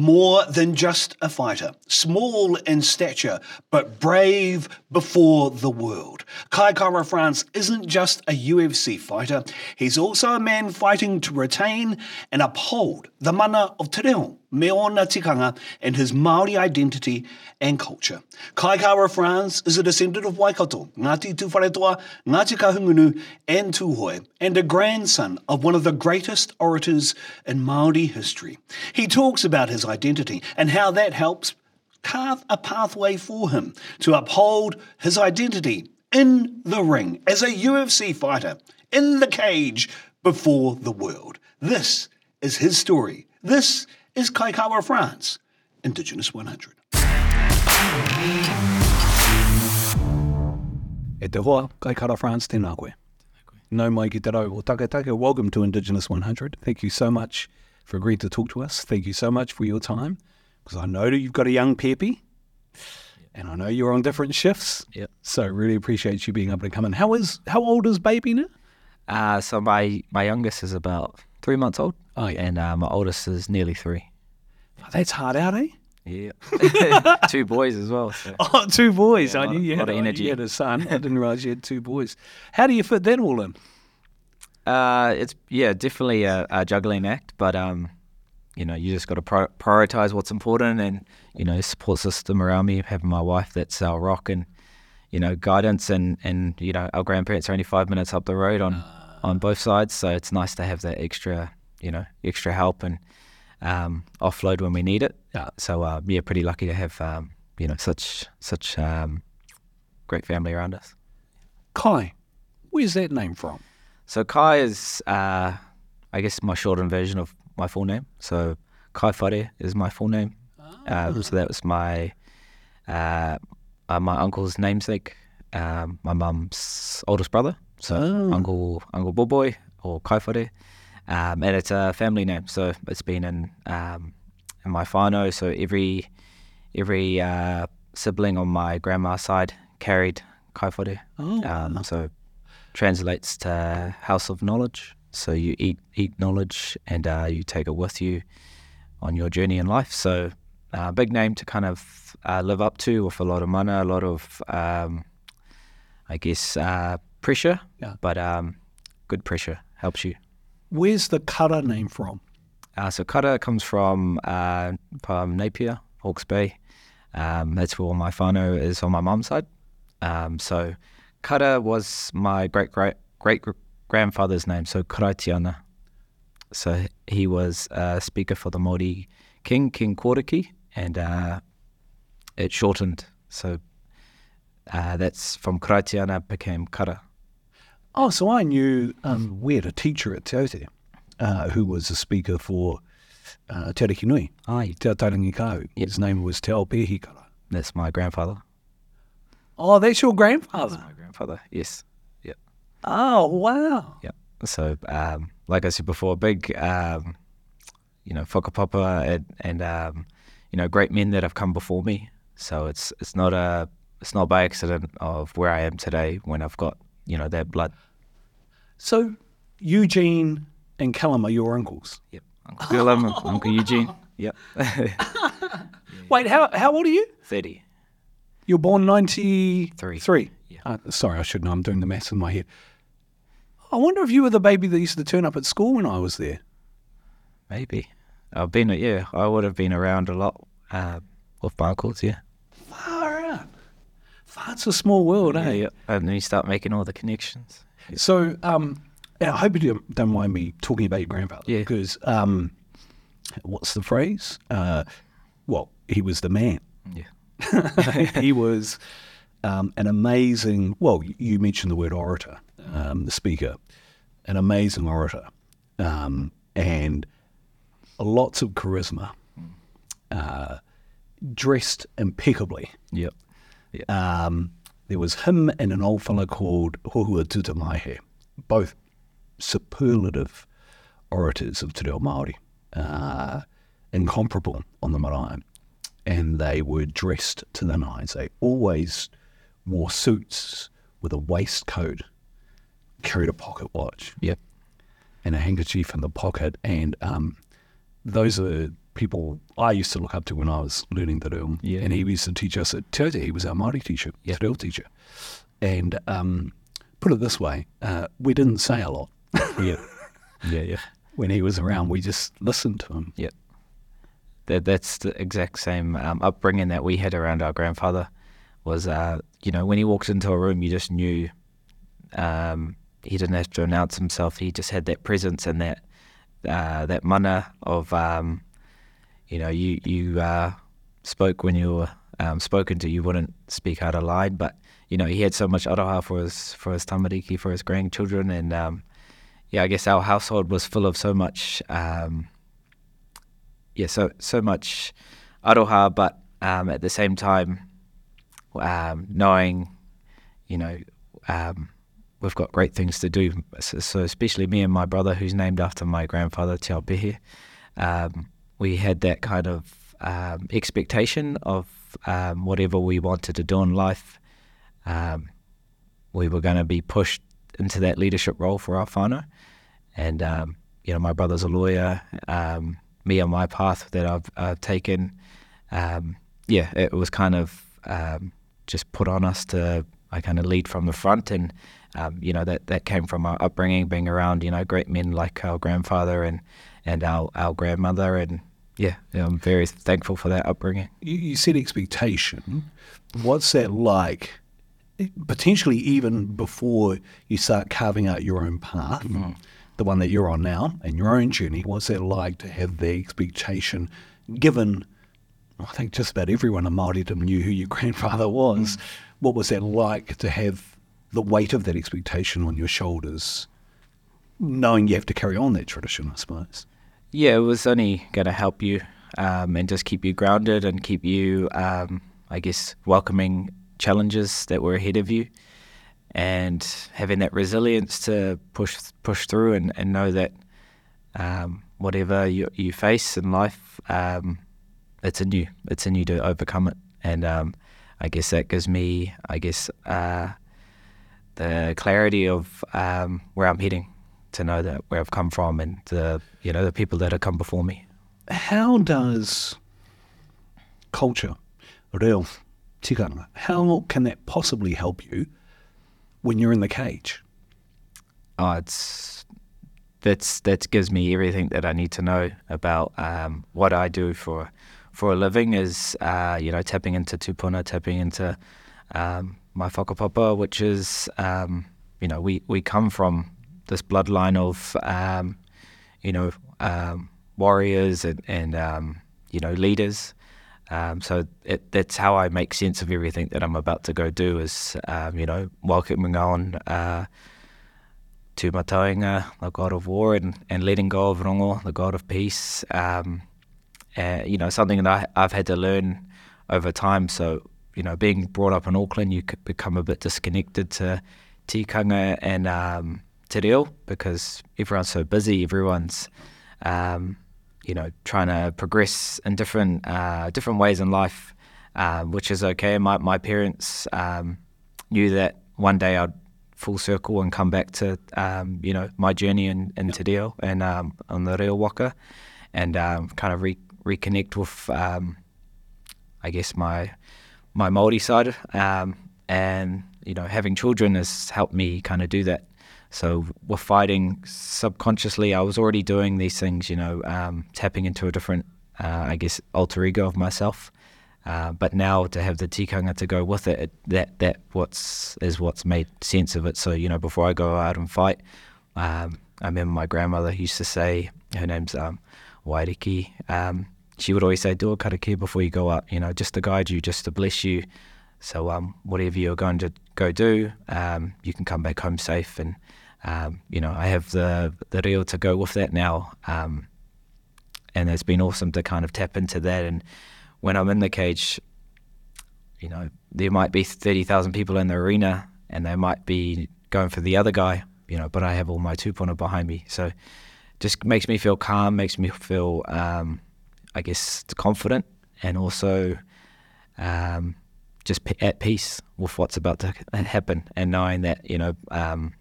more than just a fighter, small in stature, but brave before the world. Kai Kara France isn't just a UFC fighter, he's also a man fighting to retain and uphold the mana of Te Meona Tikanga, and his Māori identity and culture. Kai Kara France is a descendant of Waikato, Ngāti Tuwharetoa, Ngāti Kahungunu, and Tūhoe, and a grandson of one of the greatest orators in Māori history. He talks about his identity and how that helps carve a pathway for him to uphold his identity in the ring as a UFC fighter, in the cage, before the world. This is his story. This is Kai Kara France, Indigenous 100. E te hoa, Kai Kara France, tēnā koe. No mai ki te rau o takataka. Welcome to Indigenous 100. Thank you so much for agreeing to talk to us. Thank you so much for your time, because I know that you've got a young peppy, and I know you're on different shifts. Yep. So really appreciate you being able to come in. How is how old is baby now? Uh, so my, my youngest is about three months old, Oh yeah, and uh, my oldest is nearly three. That's hard out, eh? Yeah, two boys as well. So. Oh, two boys. Yeah, I a knew you had, lot of I knew energy. You had a son. I didn't realize you had two boys. How do you fit that all in? Uh, it's yeah, definitely a, a juggling act, but um, you know, you just got to pro- prioritize what's important, and you know, support system around me, having my wife that's our rock, and you know, guidance, and and you know, our grandparents are only five minutes up the road on on both sides, so it's nice to have that extra, you know, extra help and um, offload when we need it. Yeah. So uh, yeah, pretty lucky to have um, you know such such um, great family around us. Kai, where's that name from? So Kai is, uh, I guess, my shortened version of my full name. So Kai Whare is my full name. Uh, so that was my uh, uh, my uncle's namesake, um, my mum's oldest brother. So Oh. Uncle Uncle Boboy or Kai Whare. Um, and it's a family name, so it's been in um, in my whānau. So every every uh, sibling on my grandma's side carried Kai Whare. Oh, Um, so translates to house of knowledge. So you eat eat knowledge and uh, you take it with you on your journey in life. So uh, big name to kind of uh, live up to with a lot of mana, a lot of um, I guess uh, pressure. Yeah. But um, good pressure helps you. Where's the kara name from? Uh, so kara comes from uh, from Napier, Hawke's Bay. Um, that's where my whānau is on my mum's side. Um, so kara was my great great great grandfather's name. So Karaitiana. So he was a speaker for the Māori king, King Korokī, and uh, it shortened. So uh, that's from Karaitiana became kara. Oh, so I knew um, we had a teacher at Te uh, who was a speaker for uh, Te Ariki Nui, Ai, Te Kau. His name was Te Kara. that's my grandfather. Oh, that's your grandfather. My grandfather, yes. Yep. Oh, wow. Yeah. So, um, like I said before, big, um, you know, whakapapa and, and um, you know, great men that have come before me. So it's it's not a it's not by accident of where I am today when I've got you know that blood. So Eugene and Callum are your uncles. Yep. Uncle Willem, Uncle Eugene. Yep. Wait, how how old are you? Thirty. You're born 93. Three. Yeah. Uh, sorry, I should know. I'm doing the maths in my head. I wonder if you were the baby that used to turn up at school when I was there. Maybe. I've been yeah. I would have been around a lot uh, with my uncles. Yeah. Far out. Far, it's a small world, eh? And then you start making all the connections. So, um, I hope you don't- don't mind me talking about your grandfather. Yeah. Because, um, what's the phrase? Uh, well, he was the man. Yeah. he was um, an amazing, well, you mentioned the word orator, um, the speaker, an amazing orator, um, and lots of charisma, uh, dressed impeccably. Yep. Um, there was him and an old fellow called Hohua Tutengaehe, both superlative orators of Te Reo Māori, uh, incomparable on the marae. And they were dressed to the nines. They always wore suits with a waistcoat, carried a pocket watch Yep. and a handkerchief in the pocket. And um, those are people I used to look up to when I was learning the reo. Yeah. And he used to teach us at Te He was our Māori teacher, Yeah. te reo teacher. And um, put it this way, uh, we didn't say a lot yeah, yeah, yeah. when he was around. We just listened to him. Yeah. That that's the exact same um, upbringing that we had around our grandfather. Was uh, you know when he walked into a room, you just knew um, he didn't have to announce himself. He just had that presence and that uh, that mana of um, you know you you uh, spoke when you were um, spoken to. You wouldn't speak out line, but you know he had so much aroha for his for his tamariki for his grandchildren, and um, yeah, I guess our household was full of so much. Um, yeah, so so much aroha, but um, at the same time, um, knowing, you know, um, we've got great things to do. So, especially me and my brother, who's named after my grandfather, Te um, we had that kind of um, expectation of um, whatever we wanted to do in life. Um, we were going to be pushed into that leadership role for our whānau. And, um, you know, my brother's a lawyer. Um, me on my path that I've, I've taken, um, yeah, it was kind of just put on us to I kind of lead from the front, and you know that that came from our upbringing, being around you know great men like our grandfather and and our our grandmother, and yeah, yeah I'm very thankful for that upbringing. You, you said expectation. What's that like? Eh, potentially, even before you start carving out your own path, mm. the one that you're on now, and your own journey. What's that like to have the expectation, given? I think just about everyone in Māoridom knew who your grandfather was. Mm. What was that like to have the weight of that expectation on your shoulders, knowing you have to carry on that tradition? I suppose. Yeah, it was only going to help you um, and just keep you grounded and keep you, um, I guess, welcoming challenges that were ahead of you and having that resilience to push push through and, and know that um, whatever you, you face in life, um, it's in you. It's in you to overcome it. And um, I guess that gives me, I guess, uh, the clarity of um, where I'm heading to know that where I've come from and the you know the people that have come before me. how does culture, real tikanga, how can that possibly help you when you're in the cage? Oh, it's that's that gives me everything that I need to know about um, what I do for for a living. Is uh, you know tapping into tupuna, tapping into um, my whakapapa, which is um, you know we we come from this bloodline of um, you know um, warriors and, and um, you know leaders. Um, so it, that's how I make sense of everything that I'm about to go do. Is um, you know welcoming on uh, Tūmatauenga, the god of war, and, and letting go of Rongo, the god of peace. Um, uh, you know something that I, I've had to learn over time. So you know being brought up in Auckland, you could become a bit disconnected to tikanga and um, te reo because everyone's so busy. Everyone's um, you know, trying to progress in different uh, different ways in life, uh, which is okay. My my parents um, knew that one day I'd full circle and come back to um, you know my journey in, in Te Reo and um, on the Reo Waka, and um, kind of re- reconnect with um, I guess my my Maori side, um, and you know having children has helped me kind of do that. So we're fighting subconsciously, I was already doing these things, you know, um, tapping into a different, uh, I guess, alter ego of myself. Uh, but now to have the tikanga to go with it, it, that that what's is what's made sense of it. So you know, before I go out and fight, um, I remember my grandmother used to say, her name's um, Wairiki. Um, she would always say, "Do a karakia before you go out," you know, just to guide you, just to bless you. So um, whatever you're going to go do, um, you can come back home safe. And um, you know, I have the the reo to go with that now, um, and it's been awesome to kind of tap into that. And when I'm in the cage, you know, there might be thirty thousand people in the arena, and they might be going for the other guy, you know, but I have all my two tupuna behind me, so just makes me feel calm, makes me feel, um, I guess, confident, and also. Um, just p- at peace with what's about to happen and knowing that you know um,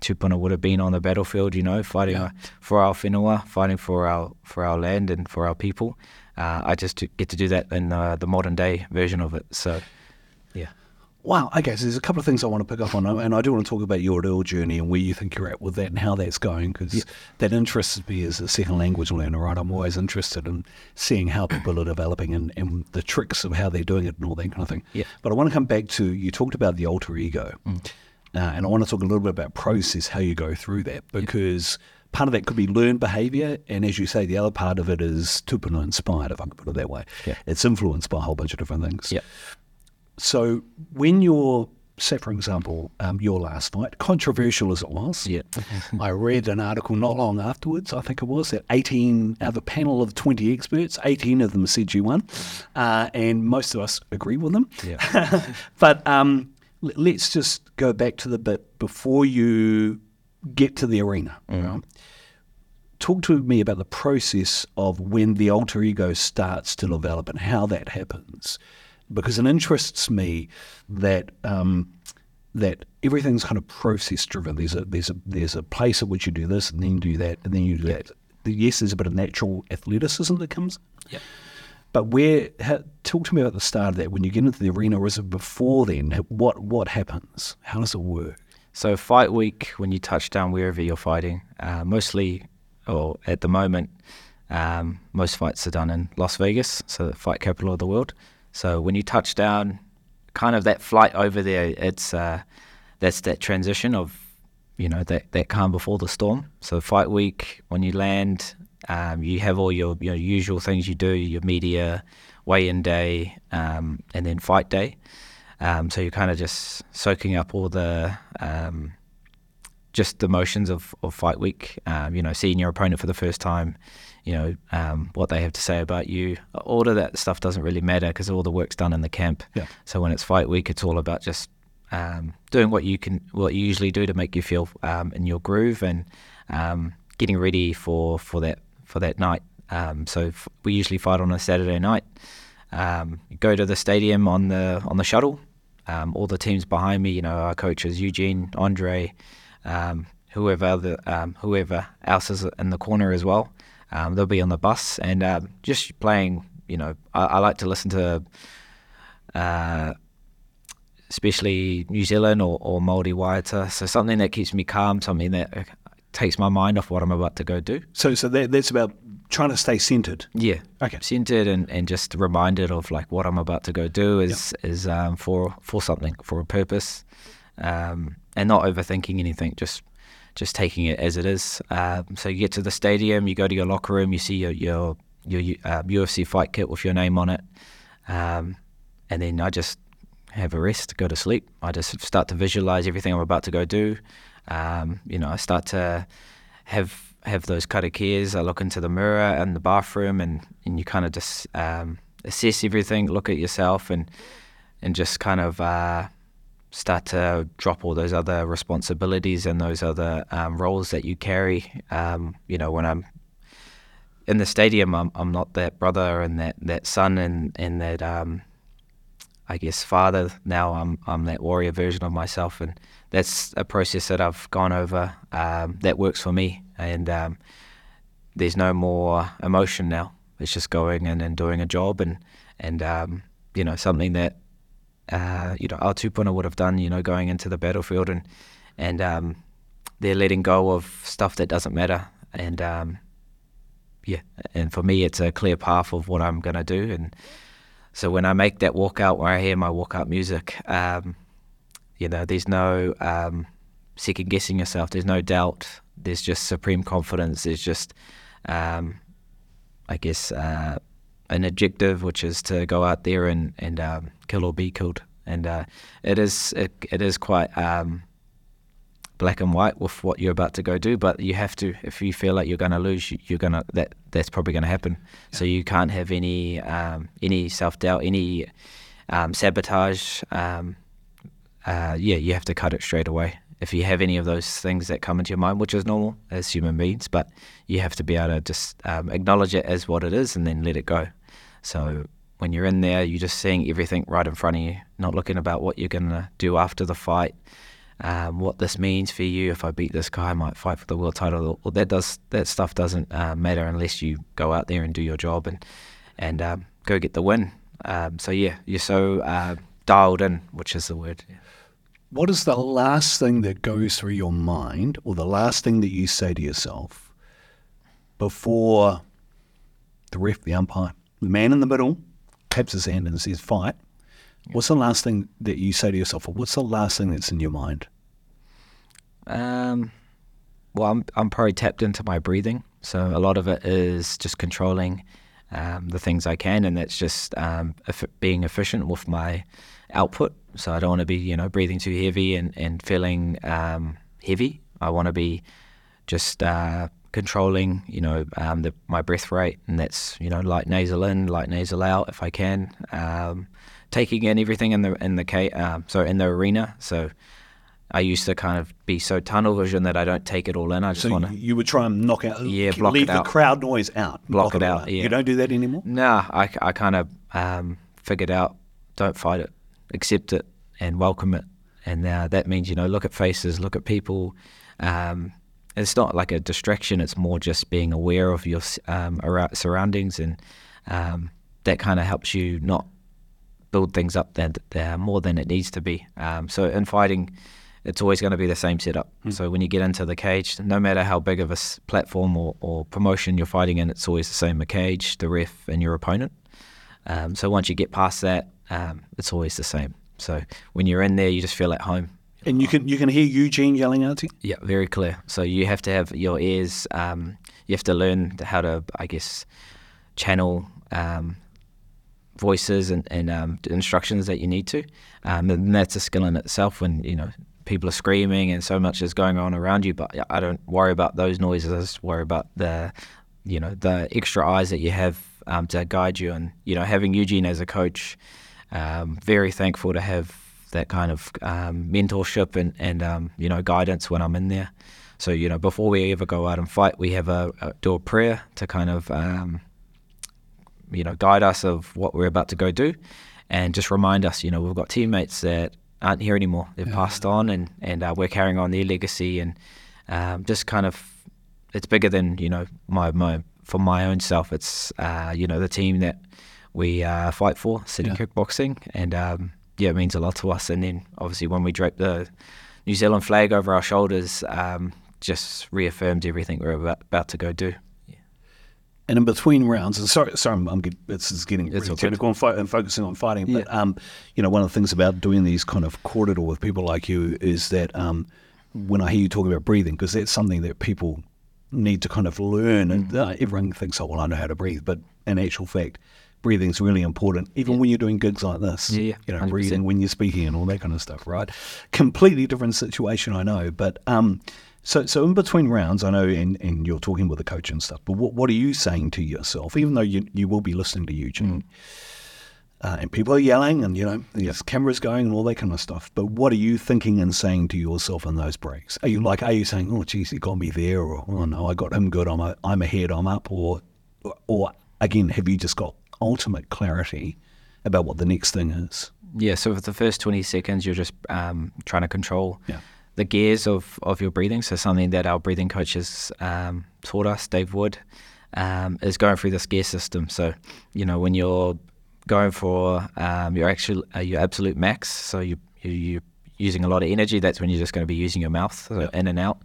tupuna would have been on the battlefield, you know, fighting Yeah. for our whenua, fighting for our for our land and for our people. Uh, I just get to do that in uh, the modern day version of it. So, yeah. Wow. Okay. So there's a couple of things I want to pick up on, and I do want to talk about your reo journey and where you think you're at with that and how that's going, because that interests me as a second language learner. Right. I'm always interested in seeing how people are developing and, and the tricks of how they're doing it and all that kind of thing. Yeah. But I want to come back to you talked about the alter ego, uh, and I want to talk a little bit about process, how you go through that, because. Part of that could be learned behaviour, and as you say, the other part of it is tupuna inspired, if I can put it that way. Yeah. It's influenced by a whole bunch of different things. Yeah. So when you're, say for example, um, your last fight, controversial as it was, Yeah. I read an article not long afterwards, I think it was, that 18 out of a panel of 20 experts, 18 of them said you won, uh, and most of us agree with them. Yeah. but um, let's just go back to the bit before you get to the arena. right? Talk to me about the process of when the alter ego starts to develop and how that happens, because it interests me that um, that everything's kind of process driven. There's a there's a there's a place at which you do this and then you do that and then you do that. Yes, there's a bit of natural athleticism that comes. Yeah. But where ha, talk to me about the start of that when you get into the arena, or is it before then? What what happens? How does it work? So fight week, when you touch down wherever you're fighting, uh, mostly, or at the moment, um, most fights are done in Las Vegas, so the fight capital of the world. So when you touch down, kind of that flight over there, it's uh, that's that transition of, you know, that that calm before the storm. So fight week, when you land, um, you have all your your usual things you do, your media, weigh-in day, um, and then fight day. Um, so you're kind of just soaking up all the um, just the motions of, of fight week. Um, you know, seeing your opponent for the first time. You know um, what they have to say about you. All of that stuff doesn't really matter because all the work's done in the camp. Yeah. So when it's fight week, it's all about just um, doing what you can, what you usually do to make you feel um, in your groove and um, getting ready for, for that for that night. Um, so f- we usually fight on a Saturday night. Um, go to the stadium on the on the shuttle. Um, all the teams behind me, you know, our coaches Eugene, Andre, um, whoever other, um, whoever else is in the corner as well. Um, they'll be on the bus and just playing. You know, I, I like to listen to, uh, especially New Zealand or, or Māori waiata. So something that keeps me calm, something that takes my mind off what I'm about to go do. So so that, that's about trying to stay centered. Yeah. Okay. Centered and, and just reminded of like what I'm about to go do is is um, for for something for a purpose, um, and not overthinking anything. Just just taking it as it is. Um, so you get to the stadium, you go to your locker room, you see your your your uh, UFC fight kit with your name on it, um, and then I just have a rest, go to sleep. I just start to visualize everything I'm about to go do. Um, you know, I start to have have those karakias. I look into the mirror and the bathroom, and, and you kind of just um, assess everything, look at yourself, and and just kind of uh, start to drop all those other responsibilities and those other um, roles that you carry. Um, you know, when I'm in the stadium, I'm, I'm not that brother and that, that son and and that um, I guess father. Now I'm I'm that warrior version of myself, and that's a process that I've gone over um, that works for me. And um, there's no more emotion now. It's just going in and doing a job, and and um, you know something that uh, you know Altupuna would have done. You know, going into the battlefield and and um, they're letting go of stuff that doesn't matter. And um, yeah, and for me, it's a clear path of what I'm gonna do. And so when I make that walkout, where I hear my walkout music, um, you know, there's no um, second guessing yourself. There's no doubt. There's just supreme confidence. There's just, um, I guess, uh, an objective, which is to go out there and and um, kill or be killed. And uh, it is it, it is quite um, black and white with what you're about to go do. But you have to, if you feel like you're going to lose, you- you're gonna that that's probably going to happen. So you can't have any um, any self doubt, any um, sabotage. Um, uh, yeah, you have to cut it straight away. If you have any of those things that come into your mind, which is normal as human beings, but you have to be able to just um, acknowledge it as what it is and then let it go. So when you're in there, you're just seeing everything right in front of you, not looking about what you're going to do after the fight. um, what this means for you. If I beat this guy, I might fight for the world title. Well, that does that stuff doesn't uh, matter unless you go out there and do your job and and um, go get the win. Um, so yeah, you're so uh, dialed in, which is the word. Yeah. What is the last thing that goes through your mind, or the last thing that you say to yourself before the ref, the umpire, the man in the middle taps his hand and says fight? What's the last thing that you say to yourself, or what's the last thing that's in your mind? Um, well, I'm I'm probably tapped into my breathing, so a lot of it is just controlling um, the things I can, and that's just um, being efficient with my output. So I don't want to be, you know, breathing too heavy and and feeling um, heavy. I want to be just uh, controlling, you know, um, the, my breath rate, and that's you know light nasal in, light nasal out if I can. Um, taking in everything in the in the um, so in the arena. So I used to kind of be so tunnel vision that I don't take it all in. I just so want to. You would try and knock out, yeah, block leave it the crowd noise out, block, it out. Yeah. You don't do that anymore. Nah, I, I kind of um, figured out. Don't fight it, accept it, and welcome it. And uh, that means you know, look at faces, look at people. Um, it's not like a distraction. It's more just being aware of your um, surroundings, and um, that kind of helps you not build things up that, that more than it needs to be. Um, so in fighting, it's always going to be the same setup. Mm. So when you get into the cage, no matter how big of a platform or, or promotion you're fighting in, it's always the same: the cage, the ref, and your opponent. Um, so once you get past that, um, it's always the same. So when you're in there, you just feel at home. And you can you can hear Eugene yelling out to you. Yeah, very clear. So you have to have your ears. Um, you have to learn how to, I guess, channel um, voices and, and um, instructions that you need to. Um, and that's a skill in itself when, you know, people are screaming and so much is going on around you. But I don't worry about those noises. I just worry about the, you know, the extra eyes that you have um, to guide you. And, you know, having Eugene as a coach, um, very thankful to have that kind of um, mentorship and, and um, you know, guidance when I'm in there. So, you know, before we ever go out and fight, we have a, a do a prayer to kind of you know, guide us of what we're about to go do, and just remind us, you know, we've got teammates that aren't here anymore. They've yeah. passed on, and and uh, we're carrying on their legacy, and um, just kind of, it's bigger than you know my my for my own self. It's uh, you know the team that we uh, fight for, City yeah. Kickboxing, and um, yeah, it means a lot to us. And then obviously when we drape the New Zealand flag over our shoulders, um, just reaffirmed everything we're about, about to go do. And in between rounds, and sorry, sorry, I'm, I'm this is getting it's really technical and, fo- and, focusing on fighting. Yeah. But um, you know, one of the things about doing these kind of corridor with people like you is that um, when I hear you talking about breathing, because that's something that people need to kind of learn, and mm. uh, everyone thinks, oh, well, I know how to breathe, but in actual fact, breathing is really important, even yeah. when you're doing gigs like this. Yeah, you know, 100%. breathing when you're speaking and all that kind of stuff, right? Completely different situation, I know, but um, so, so in between rounds, I know, and, and you're talking with the coach and stuff, but what, what are you saying to yourself, even though you, you will be listening to Eugene? Mm. Uh, and people are yelling, and you know, there's cameras going and all that kind of stuff. But what are you thinking and saying to yourself in those breaks? Are you like, are you saying, "Oh, geez, he got me there," or "Oh no, I got him good. I'm a, I'm ahead. I'm up," or, or again, have you just got ultimate clarity about what the next thing is? Yeah. So for the first 20 seconds, you're just um, trying to control. Yeah the gears of, of your breathing. So something that our breathing coaches um, taught us, Dave Wood, um, is going through this gear system. So you know when you're going for um, your actual uh, your absolute max, so you, you are using a lot of energy. That's when you're just going to be using your mouth so yep. in and out.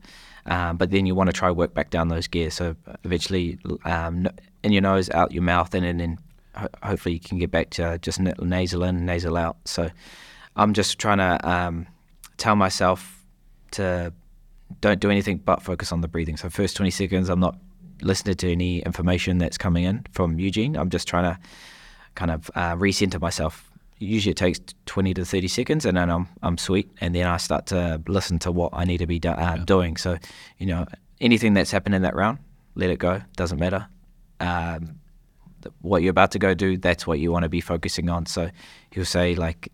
Um, but then you want to try work back down those gears. So eventually, um, in your nose, out your mouth, and, and then ho- hopefully you can get back to just nasal in, nasal out. So I'm just trying to um, tell myself to don't do anything but focus on the breathing. So first 20 seconds, I'm not listening to any information that's coming in from Eugene. I'm just trying to kind of uh, recenter myself. Usually it takes 20 to 30 seconds, and then I'm I'm sweet, and then I start to listen to what I need to be do, uh, yeah. doing. So, you know, anything that's happened in that round, let it go. Doesn't matter. Um, what you're about to go do, that's what you want to be focusing on. So he'll say like,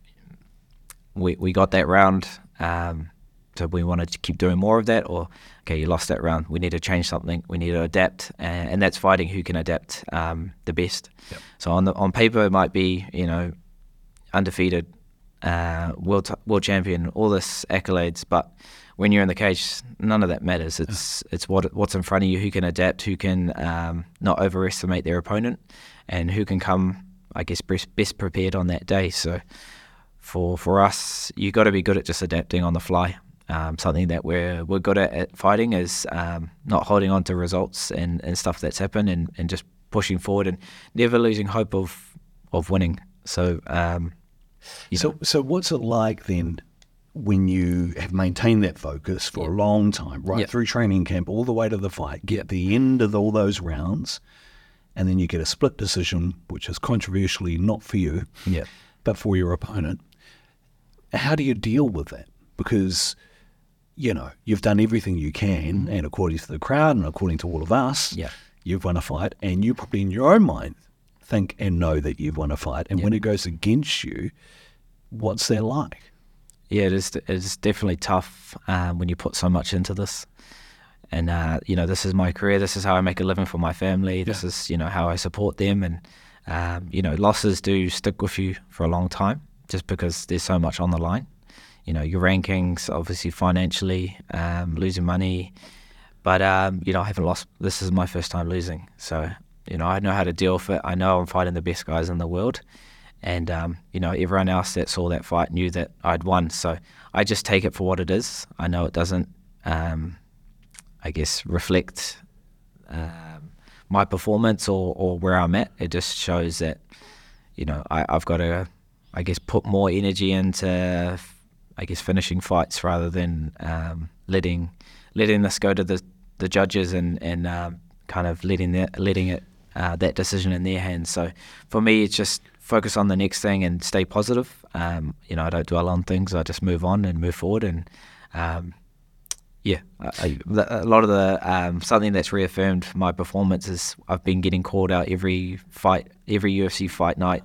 we we got that round. Um, so we want to keep doing more of that, or okay, you lost that round. We need to change something. We need to adapt, and, and that's fighting who can adapt um, the best. Yep. So on the on paper, it might be you know undefeated, uh, world t- world champion, all this accolades, but when you're in the cage, none of that matters. It's it's what what's in front of you, who can adapt, who can um, not overestimate their opponent, and who can come, I guess, best, best prepared on that day. So for for us, you've got to be good at just adapting on the fly. Um, something that we're we're good at, at fighting is um, not holding on to results and, and stuff that's happened and, and just pushing forward and never losing hope of of winning. So, um, so, know. so what's it like then when you have maintained that focus for a long time, right yep. through training camp, all the way to the fight, get yep. the end of all those rounds, and then you get a split decision, which is controversially not for you, yeah, but for your opponent. How do you deal with that? Because you know you've done everything you can, mm-hmm. and according to the crowd and according to all of us, yeah. you've won a fight, and you probably in your own mind think and know that you've won a fight. And yep. when it goes against you, what's that like? Yeah, it is. It is definitely tough um, when you put so much into this. And uh, you know, this is my career. This is how I make a living for my family. This yeah. is you know how I support them. And um, you know, losses do stick with you for a long time, just because there's so much on the line. You know, your rankings, obviously financially, um, losing money. But um, you know, I haven't lost. This is my first time losing, so you know, I know how to deal with it. I know I'm fighting the best guys in the world. And, um, you know, everyone else that saw that fight knew that I'd won. So I just take it for what it is. I know it doesn't, um, I guess, reflect um, my performance or, or where I'm at. It just shows that, you know, I, I've got to, I guess, put more energy into, I guess, finishing fights rather than um, letting letting this go to the, the judges and, and um, kind of letting that, letting it uh, that decision in their hands. So for me, it's just focus on the next thing and stay positive. Um, you know, I don't dwell on things. I just move on and move forward. And um, yeah, I, a lot of the um, something that's reaffirmed my performance is I've been getting called out every fight, every UFC fight night.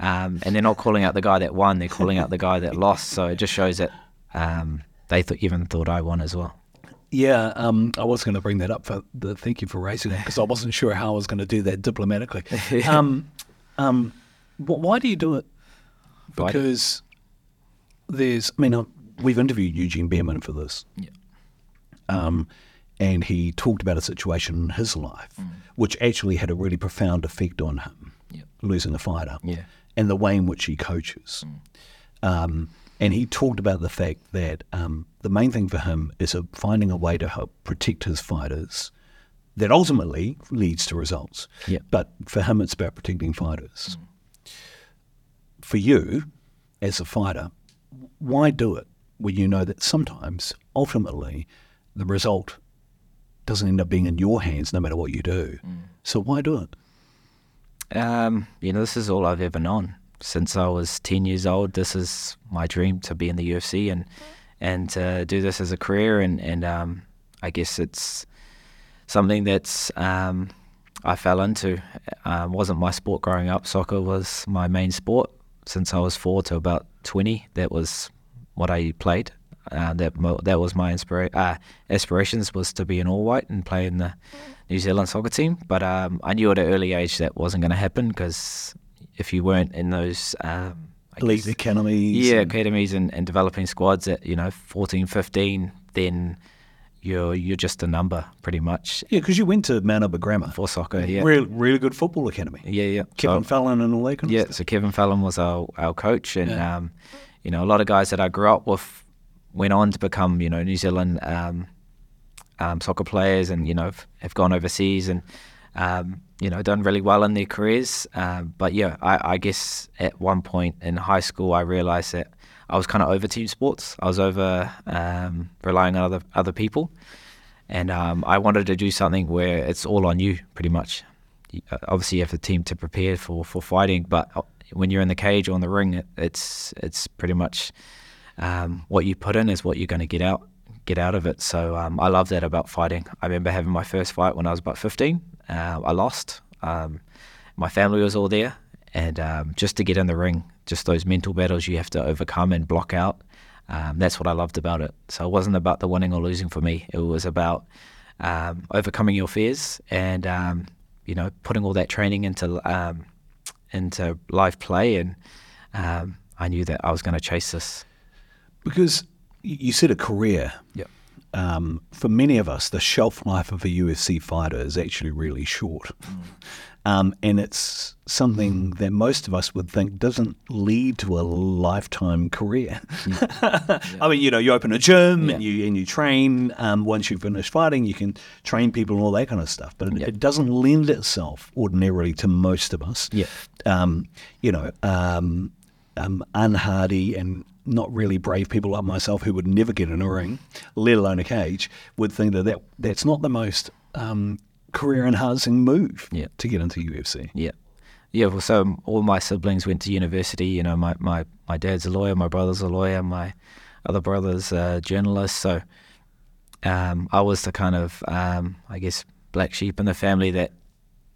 Um, and they're not calling out the guy that won; they're calling out the guy that lost. So it just shows that um, they th- even thought I won as well. Yeah, um, I was going to bring that up. For the, thank you for raising that because I wasn't sure how I was going to do that diplomatically. um, um, why do you do it? Because there's, I mean, uh, we've interviewed Eugene Bareman for this. Yeah. Um, and he talked about a situation in his life mm. which actually had a really profound effect on him, yeah. losing a fighter, yeah. and the way in which he coaches. Mm. Um, and he talked about the fact that um, the main thing for him is a, finding a way to help protect his fighters that ultimately leads to results. Yeah. But for him, it's about protecting fighters. Mm. For you, as a fighter, why do it when you know that sometimes, ultimately, the result doesn't end up being in your hands no matter what you do? Mm. So why do it? Um, you know, this is all I've ever known since I was 10 years old. This is my dream to be in the UFC and and to do this as a career. And, and um, I guess it's something that's um, I fell into. Um, wasn't my sport growing up. Soccer was my main sport since I was four to about 20. That was what I played. Uh, that that was my inspira- uh, aspirations was to be an all white and play in the New Zealand soccer team. But um, I knew at an early age that wasn't going to happen because if you weren't in those um, elite academies, yeah, and... academies and, and developing squads at you know 14, 15, then you're you're just a number pretty much. Yeah, because you went to Albert Grammar for soccer. Yeah, really, really good football academy. Yeah, yeah. Kevin so, Fallon and all that kind yeah, of stuff. so Kevin Fallon was our our coach, and yeah. um, you know a lot of guys that I grew up with went on to become you know New Zealand um, um, soccer players, and you know have gone overseas and um, you know, done really well in their careers. Um, but yeah, I, I, guess at one point in high school, I realised that I was kind of over team sports. I was over um, relying on other other people, and um, I wanted to do something where it's all on you, pretty much. Uh, obviously, you have the team to prepare for for fighting, but uh, when you're in the cage or in the ring, it, it's it's pretty much um, what you put in is what you're going to get out get out of it. So um, I love that about fighting. I remember having my first fight when I was about 15. Uh, I lost. Um, my family was all there, and um, just to get in the ring, just those mental battles you have to overcome and block out. Um, that's what I loved about it. So it wasn't about the winning or losing for me. It was about um, overcoming your fears and um, you know putting all that training into into live play and I knew that I was going to chase this. Because you said a career. Yep. Um, for many of us, the shelf life of a UFC fighter is actually really short. Um, and it's something that most of us would think doesn't lead to a lifetime career. I mean, you know, you open a gym and you and you train. Um, once you finish fighting, you can train people and all that kind of stuff. But it, it doesn't lend itself ordinarily to most of us. Yeah. Um, you know, um, um, unhardy and not really brave people like myself who would never get in a ring, let alone a cage, would think that, that that's not the most um, career enhancing move Yeah. to get into UFC. Yeah. Yeah, well, so all my siblings went to university. You know, my, my, my dad's a lawyer, my brother's a lawyer, my other brother's a journalist. So um, I was the kind of, um, I guess, black sheep in the family that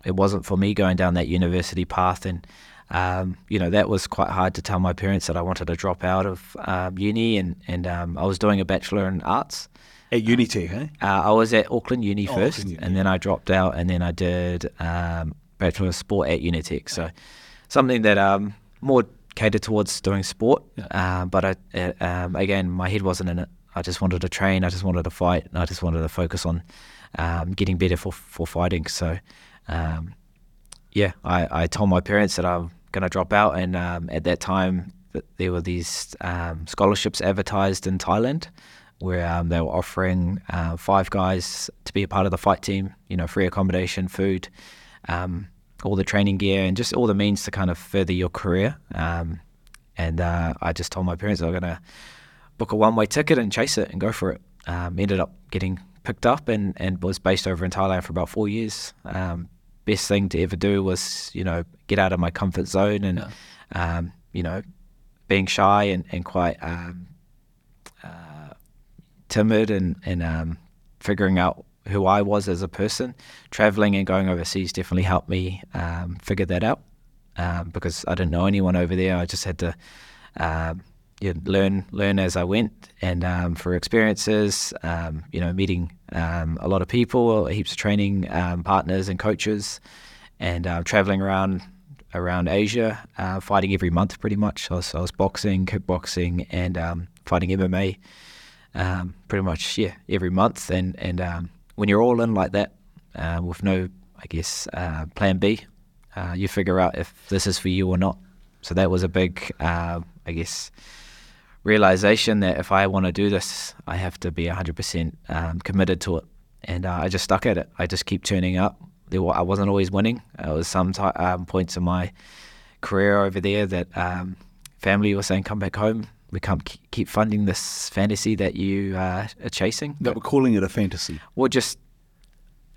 it wasn't for me going down that university path. And, um, you know, that was quite hard to tell my parents that I wanted to drop out of um, uni. And, and um, I was doing a Bachelor in Arts. At Unitec, eh? Uh, I was at Auckland Uni Oh, first, Auckland Uni, and then I dropped out, and then I did um, Bachelor of Sport at Unitec. So something that um, more catered towards doing sport, uh, but I, uh, um, again, my head wasn't in it. I just wanted to train. I just wanted to fight. And I just wanted to focus on um, getting better for for fighting. So, um, yeah, I, I told my parents that I'm going to drop out, and um, at that time, there were these um, scholarships advertised in Thailand, where um, they were offering uh, five guys to be a part of the fight team. You know, free accommodation, food, um, all the training gear, and just all the means to kind of further your career. Um, and uh, I just told my parents I was going to book a one-way ticket and chase it and go for it. Um, ended up getting picked up and, and was based over in Thailand for about four years. Um, best thing to ever do was, you know, get out of my comfort zone and, um, you know, being shy and, and quite um, timid and, and um, figuring out who I was as a person. Traveling and going overseas definitely helped me um, figure that out um, because I didn't know anyone over there. I just had to um, you know, learn learn as I went, and um, for experiences, um, you know, meeting um, a lot of people, heaps of training um, partners and coaches, and uh, traveling around around Asia, uh, fighting every month pretty much. I was, I was boxing, kickboxing, and fighting MMA, um, pretty much yeah every month. And and um, when you're all in like that, uh, with no, I guess, uh, plan B, uh, you figure out if this is for you or not. So that was a big, uh, I guess, realization that if I want to do this, I have to be 100% um, committed to it. And uh, I just stuck at it. I just keep turning up. Wa- I wasn't always winning. There was some ti um, points in my career over there that um, family was saying, "Come back home. We can't keep funding this fantasy that you uh, are chasing." That we're calling it a fantasy. Or just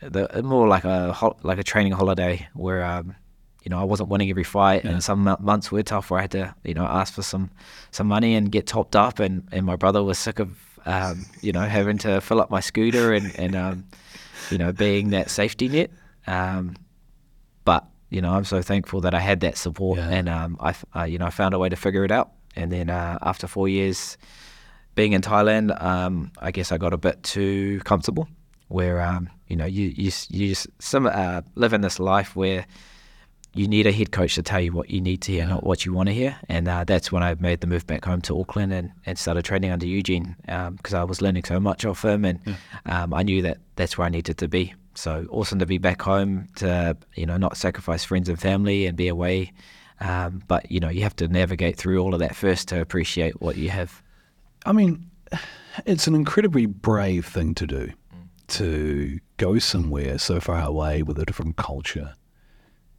the more like a like a training holiday where um, you know I wasn't winning every fight, and some months were tough where I had to you know ask for some some money and get topped up, and, and my brother was sick of um, you know having to fill up my scooter and and um, you know being that safety net. Um, but you know I'm so thankful that I had that support, Yeah. and um, I uh, you know I found a way to figure it out, and then uh, after four years being in Thailand, um, I guess I got a bit too comfortable, where um, you know you you you just some uh, live in this life where you need a head coach to tell you what you need to hear, not what you want to hear, and uh, that's when I made the move back home to Auckland and, and started training under Eugene because I was learning so much off him, and um, I knew that that's where I needed to be. So awesome to be back home to you know not sacrifice friends and family and be away. Um, but you know you have to navigate through all of that first to appreciate what you have. I mean, it's an incredibly brave thing to do to go somewhere so far away with a different culture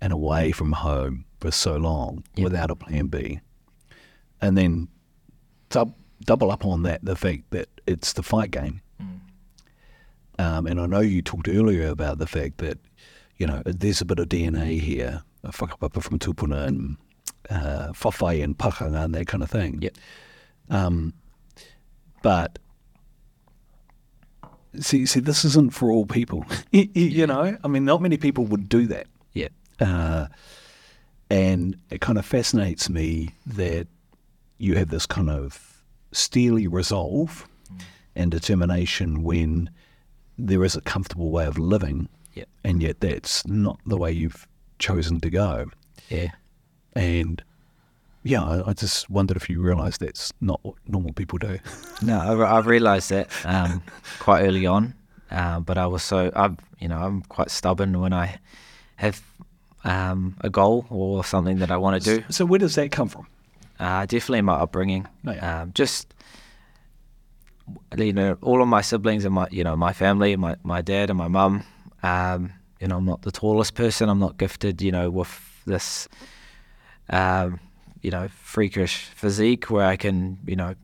and away from home for so long Yep. without a plan B. And then dub- double up on that the fact that it's the fight game. Um, and I know you talked earlier about the fact that, you know, there's a bit of DNA here, whakapapa from Tupuna and uh, whawhai and pakanga and that kind of thing. Yep. Um, but see, see, this isn't for all people. you, know, I mean, not many people would do that. Yeah. Uh, and it kind of fascinates me that you have this kind of steely resolve and determination when there is a comfortable way of living, Yep. and yet that's not the way you've chosen to go. Yeah. And yeah, I, I just wondered if you realise that's not what normal people do. No, I, I realised that um, quite early on, uh, but I was so I'm you know I'm quite stubborn when I have um, a goal or something that I want to do. So where does that come from? Uh, definitely my upbringing. Oh, yeah. um, just you know, all of my siblings and my you know my family, my my dad and my mum. You know, I'm not the tallest person. I'm not gifted. You know, with this, um, you know, freakish physique where I can you know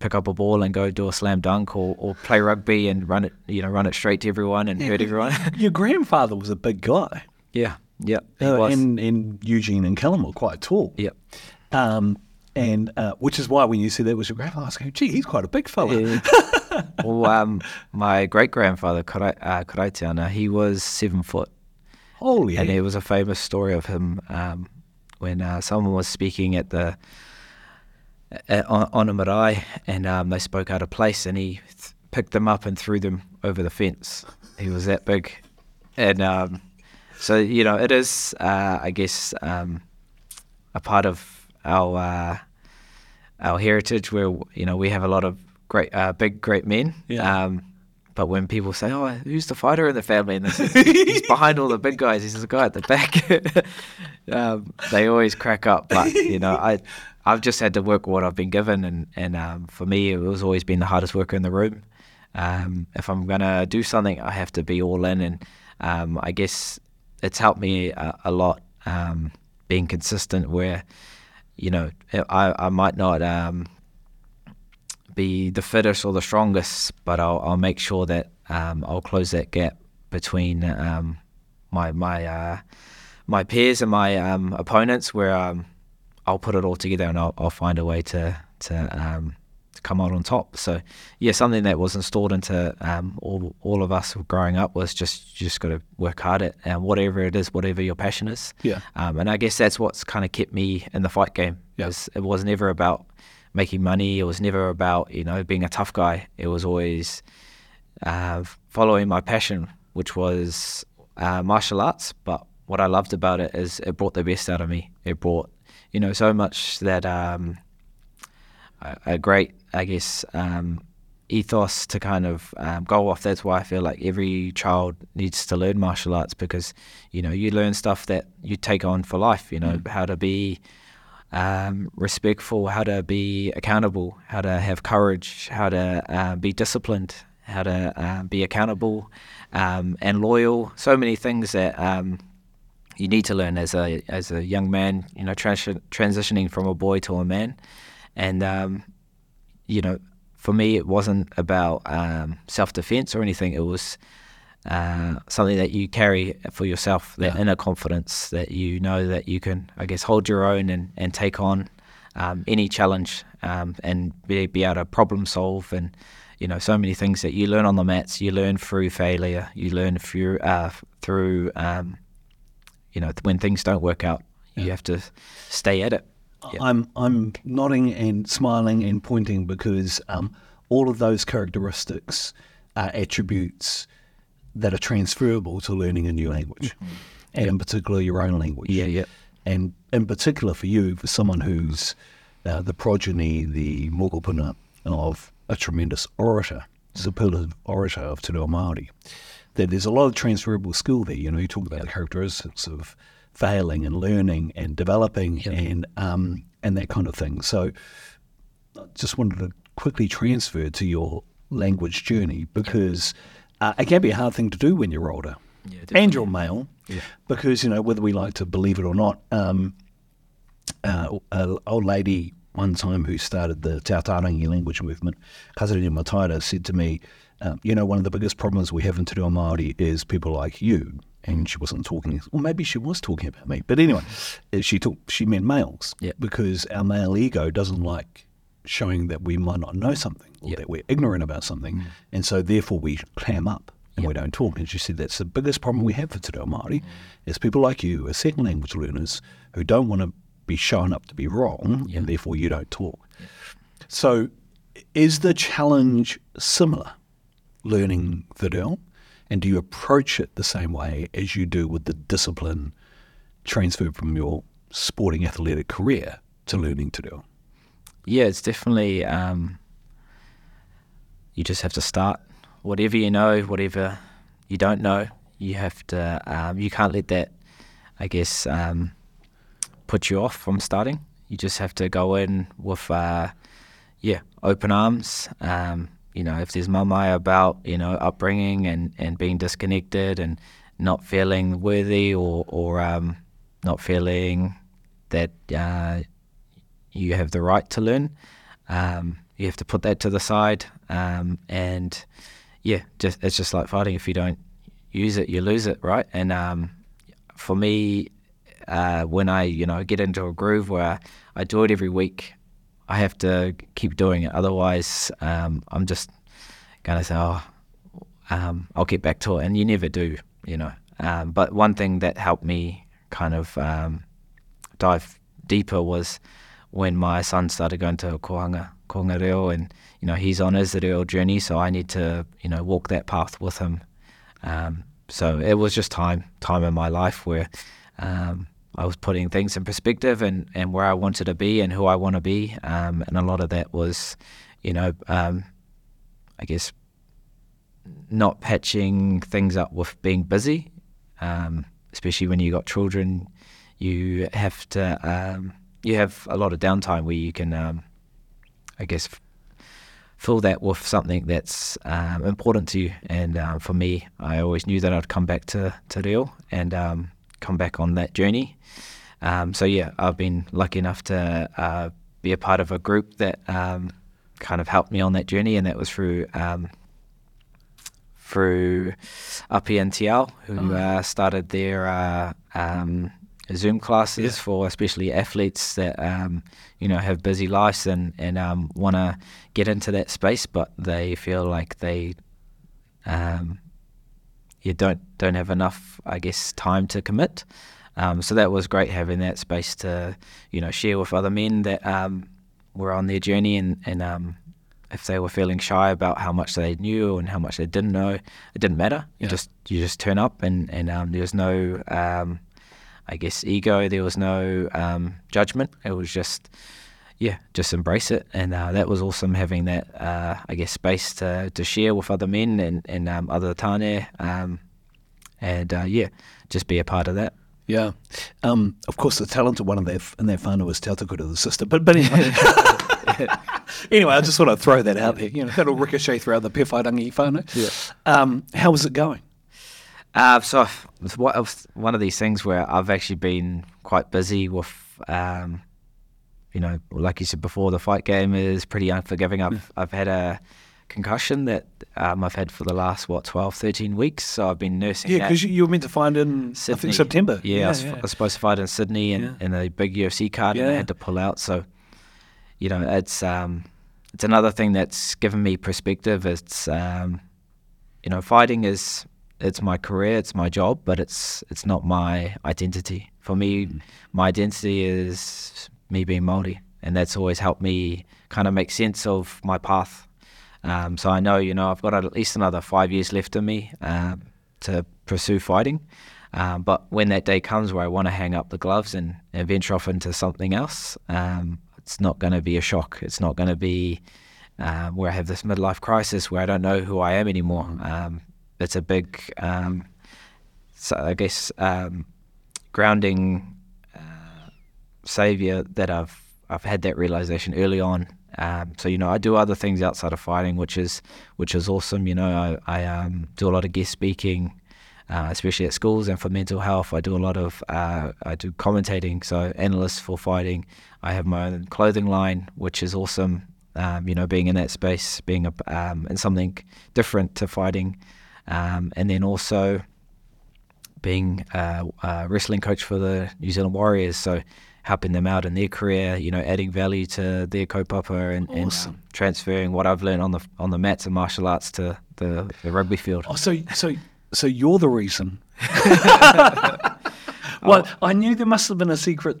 pick up a ball and go do a slam dunk or, or play rugby and run it you know run it straight to everyone and hurt everyone. Your grandfather was a big guy. yeah, yeah, Uh, and, and Eugene and Callum were quite tall. Yep. Um, and uh, which is why when you said that was your grandfather, I was going, gee, he's quite a big fella. Yeah. well, um, my great grandfather, Karai, uh, Karaitiana, he was seven foot. Holy And there was a famous story of him um, when uh, someone was speaking at the uh, on, on a marae and um, they spoke out of place and he th- picked them up and threw them over the fence. He was that big. And um, so, you know, it is, uh, I guess, um, a part of our uh, our heritage where, you know, we have a lot of great, uh, big, great men. Yeah. Um, but when people say, "Oh, who's the fighter in the family?" and this he's behind all the big guys, he's the guy at the back. um, they always crack up. But you know, I I've just had to work what I've been given, and and um, for me, it was always been the hardest worker in the room. Um, if I'm gonna do something, I have to be all in, and um, I guess it's helped me a, a lot um, being consistent. Where you know, I I might not. Be the fittest or the strongest, but I'll, I'll make sure that um, I'll close that gap between um, my my uh, my peers and my um, opponents, where um, I'll put it all together and I'll, I'll find a way to to, um, to come out on top. So yeah, something that was installed into um, all all of us growing up was just you just got to work hard at um, whatever it is, whatever your passion is. Yeah. Um, and I guess that's what's kind of kept me in the fight game. Yeah. It was never about making money. It was never about you know being a tough guy. It was always uh, following my passion, which was uh, martial arts. But what I loved about it is it brought the best out of me. It brought you know so much that um, a, a great, I guess, um, ethos to kind of um, go off. That's why I feel like every child needs to learn martial arts because you know you learn stuff that you take on for life. You know how to be um, respectful, how to be accountable, how to have courage, how to uh, be disciplined, how to uh, be accountable um, and loyal. So many things that um, you need to learn as a as a young man. You know, transi- transitioning from a boy to a man, and um, you know, for me, it wasn't about um, self defense or anything. It was uh, something that you carry for yourself, that Yeah. inner confidence that you know that you can, I guess, hold your own and, and take on um, any challenge um, and be, be able to problem solve and you know so many things that you learn on the mats. You learn through failure. You learn through uh, through um, you know when things don't work out. You have to stay at it. Yeah. I'm I'm nodding and smiling and pointing because um, all of those characteristics are attributes that are transferable to learning a new language, and in particular your own language. Yeah, yeah. And in particular for you, for someone who's uh, the progeny, the mokopuna of a tremendous orator, superlative orator of Te Reo Māori, that there's a lot of transferable skill there. You know, you talk about the characteristics of failing and learning and developing and um, and that kind of thing. So I just wanted to quickly transfer to your language journey because uh, it can be a hard thing to do when you're older Yeah, and you're male because, you know, whether we like to believe it or not, um, uh, an old lady one time who started the Te Ataarangi language movement, Katerina Mataira, said to me, um, you know, one of the biggest problems we have in Te Reo Māori is people like you. And she wasn't talking, or maybe she was talking about me. But anyway, uh, she talk, she meant males Yeah. because our male ego doesn't like showing that we might not know something or Yeah. that we're ignorant about something. Mm. And so therefore we clam up and we don't talk. And she said that's the biggest problem we have for Te Reo Māori mm. is people like you, as second language learners, who don't want to be shown up to be wrong and therefore you don't talk. So is the challenge similar, learning the Reo? And do you approach it the same way as you do with the discipline transferred from your sporting athletic career to learning to do? Yeah, it's definitely. Um, you just have to start. Whatever you know, whatever you don't know, you have to. Um, you can't let that, I guess, um, put you off from starting. You just have to go in with, uh, yeah, open arms. Um, you know, if there's mamae about, you know, upbringing and, and being disconnected and not feeling worthy or, or um, not feeling that uh, you have the right to learn, um, you have to put that to the side. Um, and yeah, just it's just like fighting. If you don't use it, you lose it, right? And um, for me, uh, when I you know get into a groove where I do it every week, I have to keep doing it. Otherwise, um, I'm just gonna say, oh, um, I'll get back to it, and you never do, you know. Um, but one thing that helped me kind of dive deeper was when my son started going to kohanga, kohanga reo, and you know he's on his reo journey, so I need to you know walk that path with him. Um, so it was just time, time in my life where um, I was putting things in perspective and, and where I wanted to be and who I want to be. Um, and a lot of that was, you know, um, I guess not patching things up with being busy, um, especially when you got children. You have to, um, you have a lot of downtime where you can, um, I guess, f- fill that with something that's um, important to you. And um, for me, I always knew that I'd come back to, to Reo and um, come back on that journey. Um, so yeah, I've been lucky enough to uh, be a part of a group that um, kind of helped me on that journey, and that was through um, through Api NTL, who uh, started their uh, um, Zoom classes for especially athletes that um, you know have busy lives and and um, want to get into that space, but they feel like they um, you don't don't have enough, I guess, time to commit. Um, so that was great having that space to, you know, share with other men that um, were on their journey, and and um, if they were feeling shy about how much they knew and how much they didn't know, it didn't matter. You Yeah. just you just turn up, and and um, there was no, um, I guess, ego. There was no um, judgment. It was just. Yeah, just embrace it, and uh, that was awesome having that, uh, I guess, space to, to share with other men and, and um, other tane, um, and uh, yeah, just be a part of that. Yeah. Um, of course, the talented one in their, in their whānau was Te Atakura, the sister. But, but anyway, anyway, I just want to throw that out there. You know, that'll ricochet throughout the Pewhairangi whānau. Yeah. Um, how was it going? Uh, so it's one of one of these things where I've actually been quite busy with, um, you know, like you said before, the fight game is pretty unforgiving. I've I've had a concussion that um, I've had for the last what 12, 13 weeks, so I've been nursing. Yeah, because you, you were meant to find in, I think, September. Yeah, I, was, I was supposed to fight in Sydney and, Yeah. and a big UFC card, and I had to pull out. So, you know, it's um, it's another thing that's given me perspective. It's um, you know, fighting is it's my career, it's my job, but it's it's not my identity. For me, my identity is me being Maori, and that's always helped me kind of make sense of my path. Um, so I know, you know, I've got at least another five years left in me um, to pursue fighting. Um, but when that day comes where I want to hang up the gloves and, and venture off into something else, um, it's not going to be a shock. It's not going to be um, where I have this midlife crisis where I don't know who I am anymore. Um, it's a big, um, so I guess, um, grounding uh, savior that I've I've had that realization early on. Um, so you know, I do other things outside of fighting, which is which is awesome. You know, I, I um, do a lot of guest speaking, uh, especially at schools and for mental health. I do a lot of uh, I do commentating, so analysts for fighting. I have my own clothing line, which is awesome. Um, you know, being in that space, being a, um, in something different to fighting, um, and then also being a, a wrestling coach for the New Zealand Warriors. So helping them out in their career, you know, adding value to their kaupapa and, and Awesome. um, transferring what I've learned on the on the mats and martial arts to the, the rugby field. Oh, so so so you're the reason. well, I knew there must have been a secret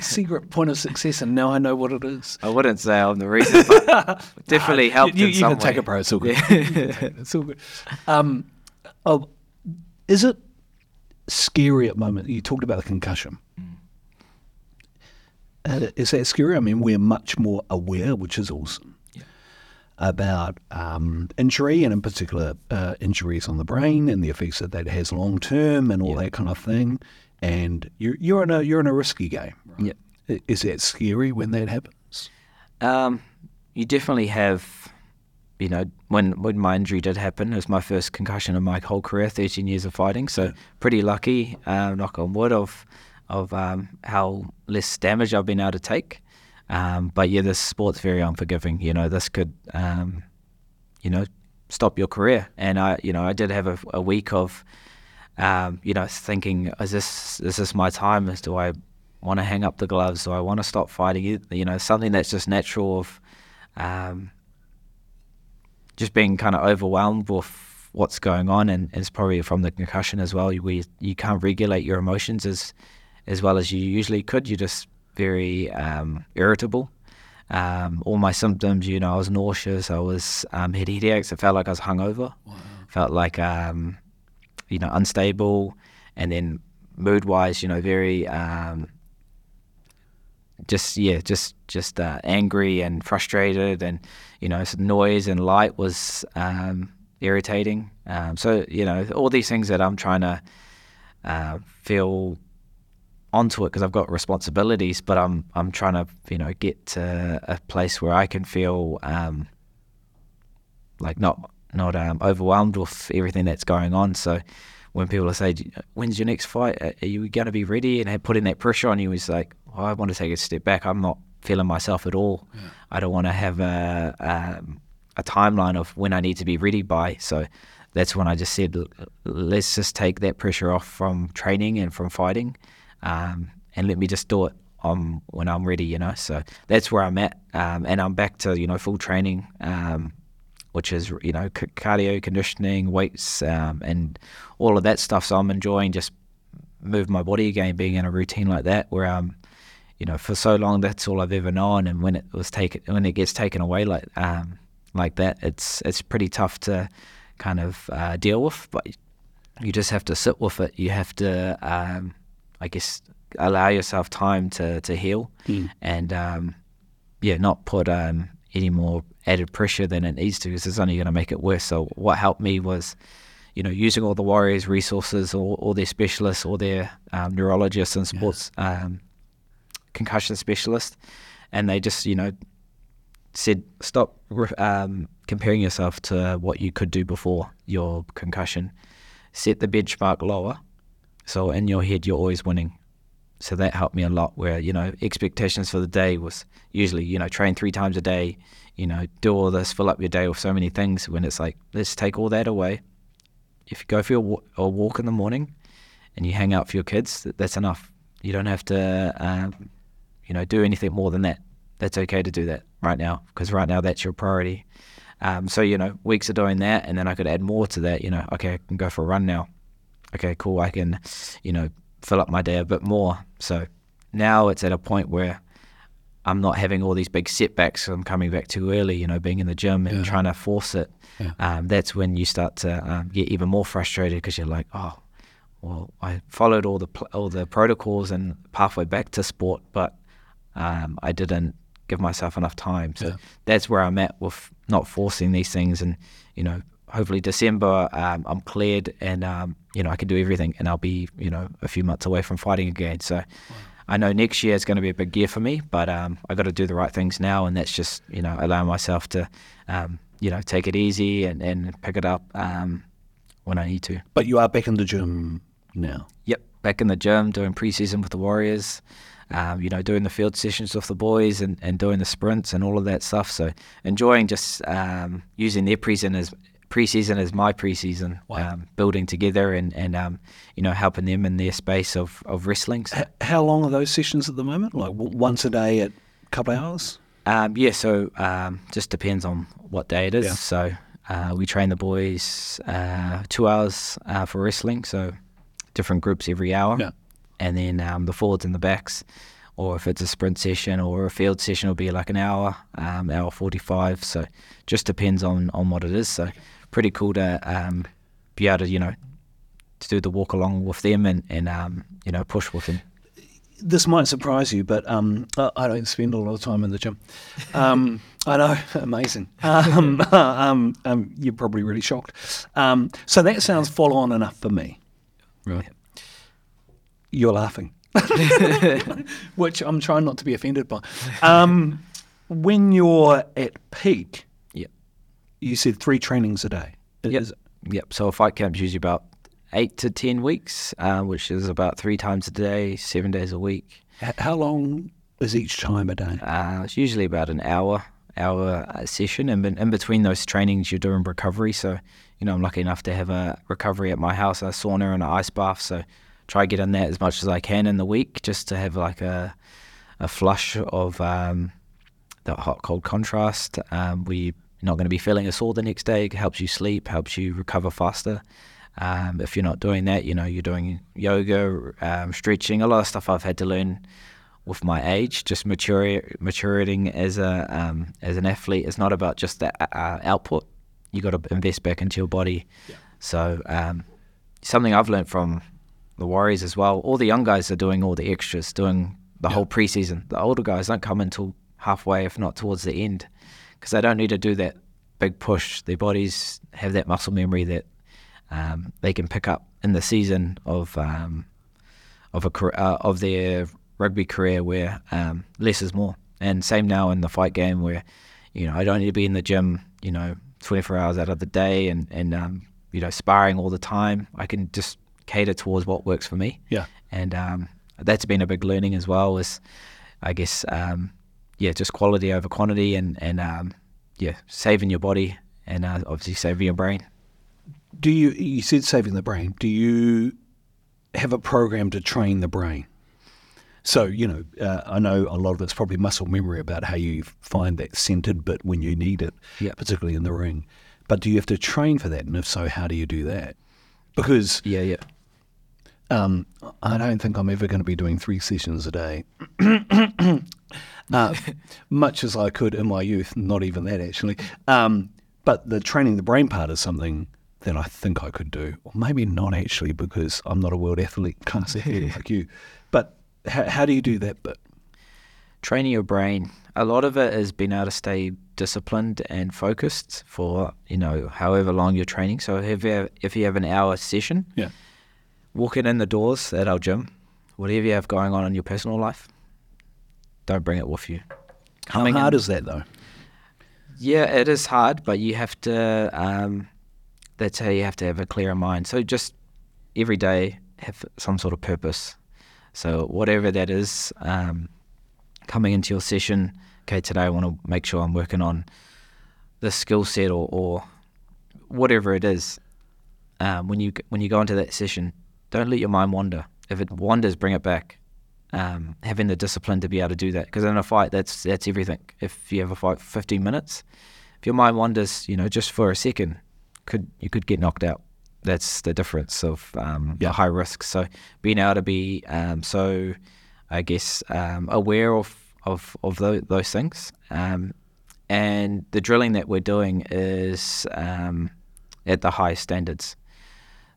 secret point of success, and now I know what it is. I wouldn't say I'm the reason, but definitely helped You, in you some can take way. it, bro. It's all good. it's all good. Um, oh, is it scary at the moment? You talked about the concussion. Uh, is that scary? I mean, we're much more aware, which is awesome, about um, injury and in particular uh, injuries on the brain and the effects that that has long term and all that kind of thing. And you're you're in a you're in a risky game. Right? Yeah. Is that scary when that happens? Um, you definitely have, you know, when when my injury did happen, it was my first concussion of my whole career, 13 years of fighting. So pretty lucky, uh, knock on wood, of of um, how less damage I've been able to take. Um, but yeah, this sport's very unforgiving. You know, this could, um, you know, stop your career. And I, you know, I did have a, a week of, um, you know, thinking, is this is this my time? Is do I want to hang up the gloves? Do I want to stop fighting? You you know, something that's just natural of, um, just being kind of overwhelmed with what's going on, and it's probably from the concussion as well. Where you, you can't regulate your emotions as as well as you usually could. You're just very um, irritable. Um, all my symptoms, you know, I was nauseous. I was um, had headaches. It felt like I was hungover. Felt like um, you know unstable, and then mood wise, you know, very um, just yeah, just just uh, angry and frustrated, and you know, noise and light was um, irritating. Um, so you know, all these things that I'm trying to uh, feel onto it because I've got responsibilities, but I'm I'm trying to you know get to a place where I can feel um, like not not um, overwhelmed with everything that's going on. So when people are say, "When's your next fight? Are you going to be ready?" and putting that pressure on you, is like, well, I want to take a step back. I'm not feeling myself at all. I don't want to have a um, a timeline of when I need to be ready by. So that's when I just said, let's just take that pressure off from training and from fighting, um, and let me just do it um, when I'm ready. You know. So that's where I'm at, um, and I'm back to you know full training. Which is you know c- cardio, conditioning, weights, um, and all of that stuff. So I'm enjoying just move my body again, being in a routine like that, where um, you know, for so long that's all I've ever known, and when it was taken, when it gets taken away like um, like that, it's it's pretty tough to kind of uh, deal with. But you just have to sit with it. You have to, um, I guess, allow yourself time to to heal, and um, yeah, not put um, any more added pressure than it needs to, because it's only going to make it worse. So what helped me was, you know, using all the Warriors' resources, all, all their specialists, all their um, neurologists and sports um, concussion specialists, and they just, you know, said stop um, comparing yourself to what you could do before your concussion. Set the benchmark lower, so in your head you're always winning so that helped me a lot where you know expectations for the day was usually you know train three times a day you know do all this fill up your day with so many things when it's like let's take all that away. If you go for a walk in the morning and you hang out for your kids that's enough. You don't have to um, you know do anything more than that. That's okay to do that right now because right now that's your priority. Um, so you know weeks of doing that and then i could add more to that you know okay i can go for a run now. Okay, cool, I can, you know, fill up my day a bit more. So now it's at a point where I'm not having all these big setbacks. I'm coming back too early, you know, being in the gym and trying to force it. Um, that's when you start to um, get even more frustrated because you're like, oh, well, I followed all the pl- all the protocols and pathway back to sport, but um, I didn't give myself enough time. So that's where I'm at with not forcing these things, and you know, hopefully December um, I'm cleared and um, you know I can do everything, and I'll be you know a few months away from fighting again. So. I know next year is going to be a big year for me, but um, I got to do the right things now, and that's just you know allowing myself to, um, you know, take it easy and, and pick it up um, when I need to. But you are back in the gym now. Yep, back in the gym doing preseason with the Warriors, um, you know, doing the field sessions with the boys and, and doing the sprints and all of that stuff. So enjoying just um, using their preseason as preseason is my preseason, um, building together and and um, you know helping them in their space of, of wrestling. So, H- how long are those sessions at the moment? Like w- once a day at a couple of hours? Um, yeah, so um, just depends on what day it is. Yeah. So uh, we train the boys uh, two hours uh, for wrestling, so different groups every hour. Yeah. And then um, the forwards and the backs, or if it's a sprint session or a field session, it'll be like an hour, um, hour 45. So just depends on, on what it is. So pretty cool to um, be able to, you know, to do the walk along with them and, and um, you know, push with them. this might surprise you, but um, I don't spend a lot of time in the gym. Um, I know, amazing. Um, um, um, you're probably really shocked. Um, so that sounds full on enough for me. Right. You're laughing, which I'm trying not to be offended by. Um, when you're at peak. You said three trainings a day. Yep. Is- Yep. So a fight camp's usually about eight to ten weeks, uh, which is about three times a day, seven days a week. how long is each time a day? Uh, it's usually about an hour, hour uh, session, and in, in between those trainings, you're doing recovery. So, you know, I'm lucky enough to have a recovery at my house, a sauna and an ice bath. So, try to get in that as much as I can in the week, just to have like a a flush of um, the hot cold contrast. Um, where you're not going to be feeling a sore the next day. It helps you sleep, helps you recover faster. Um, if you're not doing that, you know, you're doing yoga, um, stretching, a lot of stuff I've had to learn with my age, just mature, maturing as a um, as an athlete. It's not about just that uh, output. You got to invest back into your body. So um, something I've learned from the Warriors as well. All the young guys are doing all the extras, doing the whole preseason. The older guys don't come until halfway, if not towards the end, because they don't need to do that big push. Their bodies have that muscle memory that um, they can pick up in the season of um, of a uh, of their rugby career where um, less is more. And same now in the fight game where you know I don't need to be in the gym you know 24 hours out of the day and and um, you know sparring all the time. I can just cater towards what works for me. Yeah. And um, that's been a big learning as well. Is I guess um, yeah, just quality over quantity and and um, yeah, saving your body and uh, obviously saving your brain. Do you? You said saving the brain. Do you have a program to train the brain? So you know, uh, I know a lot of it's probably muscle memory about how you find that centered bit when you need it, Yeah. particularly in the ring. But do you have to train for that? And if so, how do you do that? Because Yeah, yeah. um, I don't think I'm ever going to be doing three sessions a day. Uh, much as I could in my youth, not even that actually. Um, but the training the brain part is something that I think I could do, or maybe not actually, because I'm not a world athlete, class athlete like you. But how, how do you do that bit? training your brain. A lot of it is being able to stay disciplined and focused for you know however long you're training. So if you have, if you have an hour session, Yeah. walking in the doors at our gym, whatever you have going on in your personal life, don't bring it with you. How hard in- is that though? Yeah, it is hard, but you have to. Um, that's how you have to have a clearer mind. So just every day have some sort of purpose. So whatever that is, um, coming into your session. Okay, today I want to make sure I'm working on the skill set or, or whatever it is. Um, when you when you go into that session, don't let your mind wander. If it wanders, bring it back. Um, having the discipline to be able to do that, because in a fight, that's that's everything. If you have a fight for 15 minutes, if your mind wanders, you know, just for a second, could you could get knocked out. That's the difference of um, Yeah. the high risk. So being able to be um, so, I guess, um, aware of of of those, those things, um, and the drilling that we're doing is um, at the highest standards.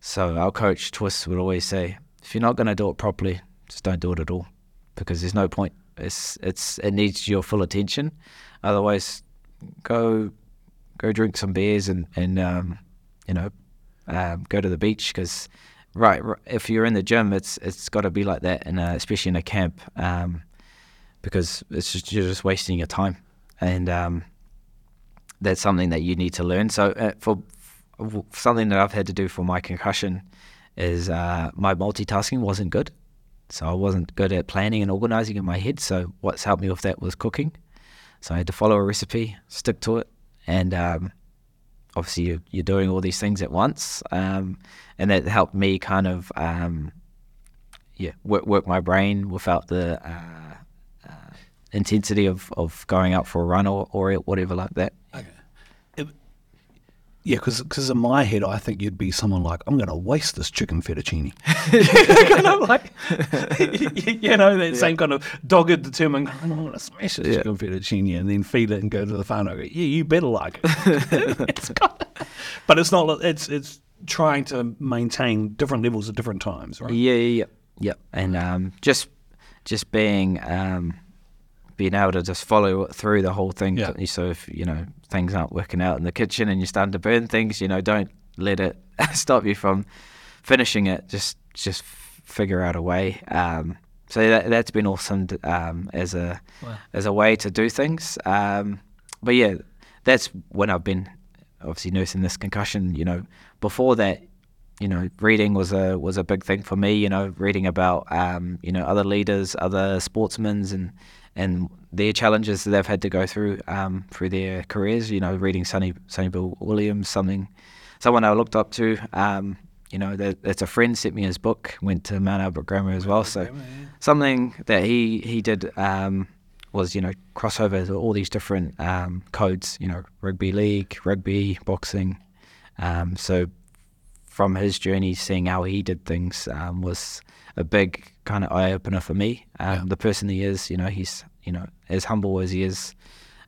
So our coach Twist would always say, if you're not going to do it properly, just don't do it at all, because there's no point. It's it's it needs your full attention. Otherwise, go go drink some beers and and um, you know um, go to the beach because right, r if you're in the gym, it's it's got to be like that, and uh, especially in a camp, um, because it's just, you're just wasting your time, and um, that's something that you need to learn. So uh, for, for something that I've had to do for my concussion is uh, my multitasking wasn't good. So I wasn't good at planning and organizing in my head. So what's helped me with that was cooking. So I had to follow a recipe, stick to it, and um, obviously you're, you're doing all these things at once, um, and that helped me kind of um, yeah work, work my brain without the uh, uh, intensity of, of going out for a run or, or whatever like that. Yeah, because in my head, I think you'd be someone like, I'm going to waste this chicken fettuccine. kind of like, you know, that same kind of dogged, determined, I'm going to smash this Yeah. chicken fettuccine and then feed it and go to the phone. I go, yeah, you better like it. it's got, but it's not, it's, it's trying to maintain different levels at different times, right? Yeah, yeah, yeah, yeah. And um, just just being um, being able to just follow through the whole thing. Yeah. So if you know things aren't working out in the kitchen and you're starting to burn things, you know, don't let it stop you from finishing it. Just just figure out a way. Um, so that that's been awesome to, um, as a as a way to do things. Um, but yeah, that's when I've been obviously nursing this concussion. You know, before that, you know, reading was a was a big thing for me. You know, reading about um, you know other leaders, other sportsmen, and and their challenges that they've had to go through um, through their careers. You know, reading Sonny Sonny Bill Williams, something someone I looked up to. Um, you know, that, that's a friend sent me his book. Went to Mount Albert Grammar as well. So something that he he did um, was you know crossover to all these different um, codes. You know, rugby league, rugby, boxing. Um, so from his journey, seeing how he did things um, was a big kind of eye opener for me. Um, The person he is, you know, he's you know as humble as he is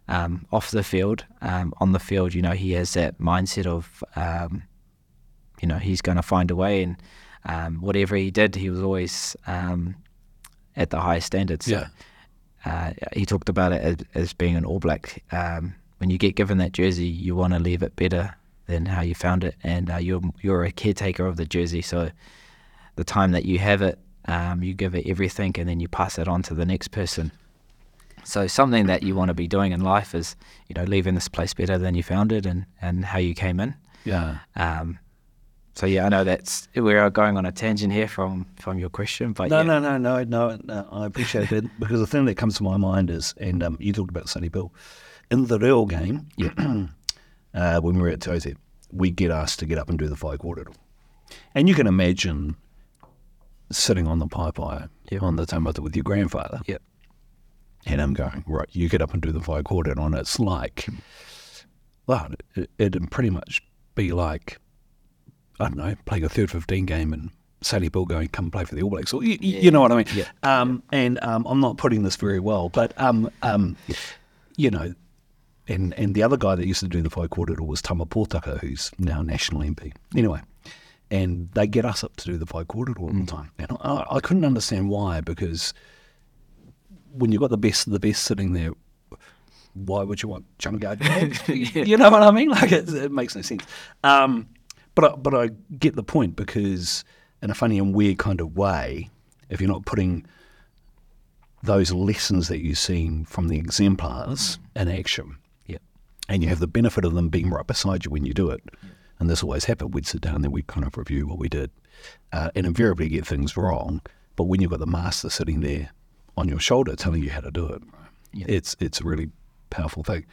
um, off the field. Um, on the field, you know, he has that mindset of um, you know he's going to find a way, and um, whatever he did, he was always um, at the highest standard. So, Yeah. uh, he talked about it as, as being an All Black. Um, when you get given that jersey, you want to leave it better than how you found it, and uh, you're you're a caretaker of the jersey. So the time that you have it, um, you give it everything, and then you pass it on to the next person. So something that you want to be doing in life is, you know, leaving this place better than you found it, and, and how you came in. Yeah. Um, so yeah, I know that's we're going on a tangent here from from your question, but No, yeah. no, no, no, no, no. I appreciate it because the thing that comes to my mind is, and um, you talked about Sonny Bill in the real game. Yeah. uh, when we were at TOZ, we get asked to get up and do the whaikōrero, and you can imagine sitting on the paepae Yep. on the taumata with your grandfather, Yep. And I'm going right. You get up and do the whaikōrero, and it's like, well, it, it'd pretty much be like I don't know, playing a third 15 game and Sonny Bill going, come play for the All Blacks. Or, you, you- you know what I mean? Yeah. Um, and um, I'm not putting this very well, but, um, um, you know, and, and the other guy that used to do the whaikōrero was Tama Potaka, who's now National MP. Anyway, and they get us up to do the whaikōrero all the time. And I, I couldn't understand why, because when you've got the best of the best sitting there, why would you want Junkyard Dad? You know what I mean? Like it, it makes no sense. Um, but I, but I get the point because in a funny and weird kind of way, if you're not putting those lessons that you've seen from the exemplars in action, Yep. and you have the benefit of them being right beside you when you do it. And this always happened. We'd sit down and we'd kind of review what we did, uh, and invariably get things wrong. But when you've got the master sitting there on your shoulder telling you how to do it, it's it's a really powerful thing.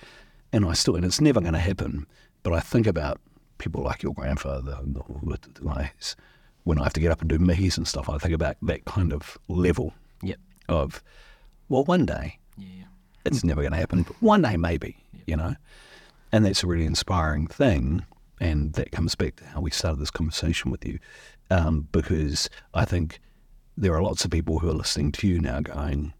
And I still, and it's never going to happen. But I think about people like your grandfather, and all the guys, when I have to get up and do me's and stuff. I think about that kind of level Yep. of, well, one day Yeah. it's never going to happen. But one day, maybe, you know? And that's a really inspiring thing. And that comes back to how we started this conversation with you. Um, because I think there are lots of people who are listening to you now going,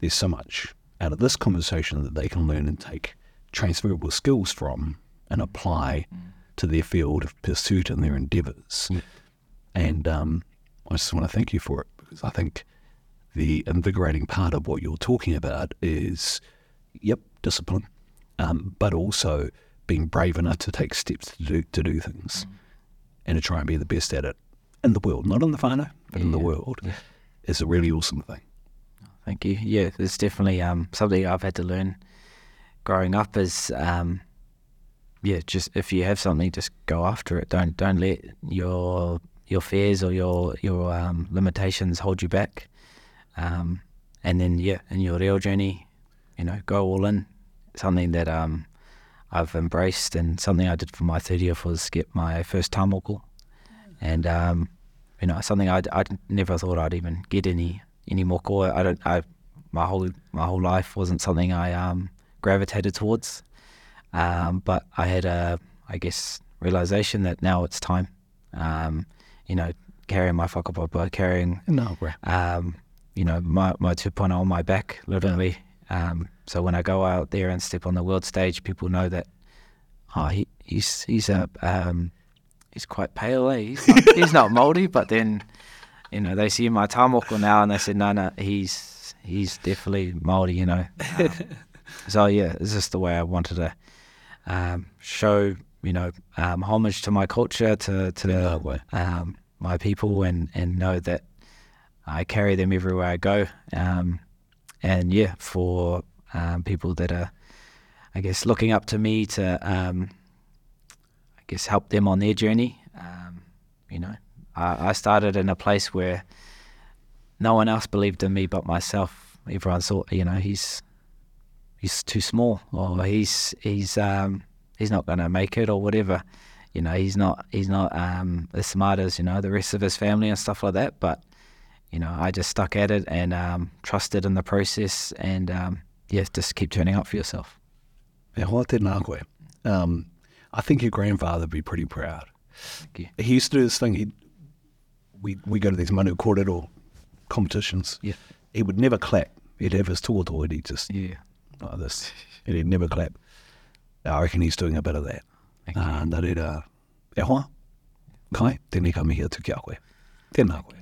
there's so much out of this conversation that they can learn and take transferable skills from and apply to their field of pursuit and their endeavours. And um, I just want to thank you for it because I think the invigorating part of what you're talking about is, yep, discipline, um, but also being brave enough to take steps to do to do things and to try and be the best at it in the world, not in the whānau, but in the world, is a really awesome thing. Thank you. Yeah, it's definitely um, something I've had to learn growing up. Is um, yeah, just if you have something, just go after it. Don't don't let your your fears or your your um, limitations hold you back. Um, and then yeah, in your reo journey, you know, go all in. Something that um, I've embraced and something I did for my 30th was get my first tamoko. And um, you know, something I I never thought I'd even get any any moko. I don't. I my whole my whole life wasn't something I um, gravitated towards. Um, but I had a I guess realization that now it's time. Um, you know, carrying my whakapapa, carrying No, um, you know, my, my 2.0 on my back, literally. Um, so when I go out there and step on the world stage, people know that, oh, he, he's he's a um, he's quite pale. Eh? He's not, he's not Maori, but then, you know, they see my tamoko now and they said, no, no, he's he's definitely Maori, you know. Um, so yeah, it's just the way I wanted to um, show, you know, um, homage to my culture, to to um, my people, and and know that I carry them everywhere I go. Um, and yeah, for um, people that are, I guess, looking up to me to, um, guess, help them on their journey. Um, you know, I, I started in a place where no one else believed in me but myself. Everyone thought, you know, he's he's too small, or he's he's um, he's not going to make it, or whatever. You know, he's not he's not um, as smart as you know the rest of his family and stuff like that. But you know, I just stuck at it and um, trusted in the process, and um, yeah, just keep turning up for yourself. Um, I think your grandfather would be pretty proud. He used to do this thing. He, we we go to these manu kōrero competitions. Yeah. He would never clap. He'd have his tuatoa and he'd just Yeah. like this. And he'd never clap. I reckon he's doing a bit of that. You. Uh, nā reira, e hoa, kai, tēnei ka mihi atu ki a koe. Tēnā koe.